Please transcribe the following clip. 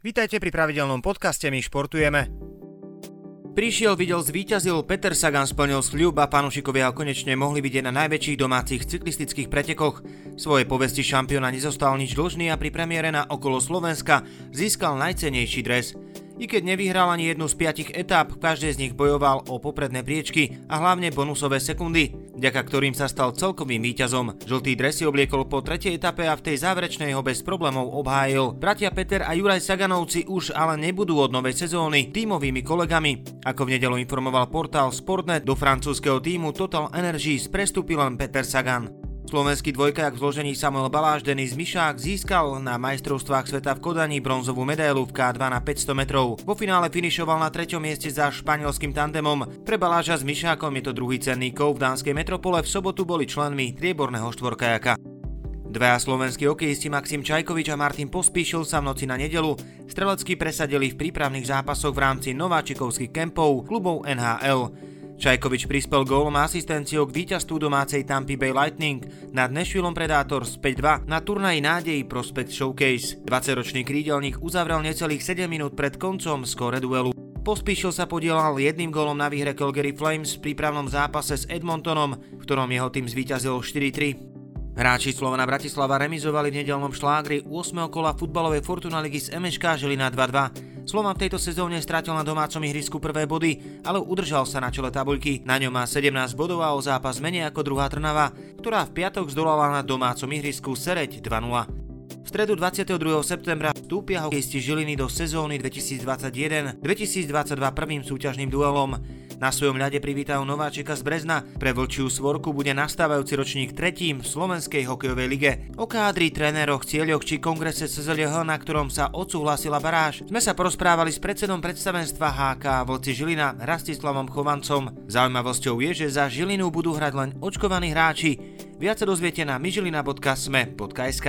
Vítajte pri pravidelnom podcaste My športujeme. Prišiel, videl, zvíťazil, Peter Sagan splnil sľub a panušikovia ho konečne mohli vidieť na najväčších domácich cyklistických pretekoch. Svoje povesti šampióna nezostal nič dlžný a pri premiére na okolo Slovenska získal najcenejší dres. I keď nevyhral ani jednu z piatich etáp, každé z nich bojoval o popredné priečky a hlavne bonusové sekundy, vďaka ktorým sa stal celkovým víťazom. Žltý dres si obliekol po tretej etape a v tej záverečnej ho bez problémov obhájil. Bratia Peter a Juraj Saganovci už ale nebudú od novej sezóny tímovými kolegami. Ako v nedelu informoval portál Sportnet, do francúzského týmu Total Energies prestúpil len Peter Sagan. Slovenský dvojkajak v zložení Samuel Baláš Denis Mišák získal na majstrovstvách sveta v Kodani bronzovú medailu v K2 na 500 metrov. Vo finále finišoval na treťom mieste za španielským tandemom. Pre Baláža s Mišákom je to druhý cenný kov v dánskej metropole. V sobotu boli členmi trieborného štvorkajaka. Dvaja slovenskí hokejisti Maxim Čajkovič a Martin Pospíšil sa v noci na nedelu strelecky presadili v prípravných zápasoch v rámci nováčikovských kempov klubov NHL. Čajkovič prispel gólom a asistenciou k víťazstvu domácej Tampa Bay Lightning nad Nashvilleom Predators 5-2 na turnaji nádejí Prospect Showcase. 20-ročný krídelník uzavrel necelých 7 minút pred koncom skore duelu. Pospíšil sa podielal jedným gólom na výhre Calgary Flames v prípravnom zápase s Edmontonom, v ktorom jeho tým zvíťazil 4-3. Hráči Slovana Bratislava remizovali v nedelnom šlágri 8. kola futbalovej Fortuna ligy z MŠK Žilina 2-2. Slovan v tejto sezóne strátil na domácom ihrisku prvé body, ale udržal sa na čele tabuľky. Na ňom má 17 bodov a o zápas menej ako druhá Trnava, ktorá v piatok zdolala na domácom ihrisku Sereď 2-0. V stredu 22. septembra vstúpia hokejisti Žiliny do sezóny 2021-2022 prvým súťažným duelom. Na svojom ľade privítajú nováčika z Brezna. Pre vlčiu svorku bude nastávajúci ročník tretím v Slovenskej hokejovej lige. O kádri, tréneroch, cieľoch či kongrese SZLH, na ktorom sa odsúhlasila baráž, sme sa porozprávali s predsedom predstavenstva HK Vlci Žilina Rastislavom Chovancom. Zaujímavosťou je, že za Žilinu budú hrať len očkovaní hráči. Viac sa dozviete na myžilina.sme.sk.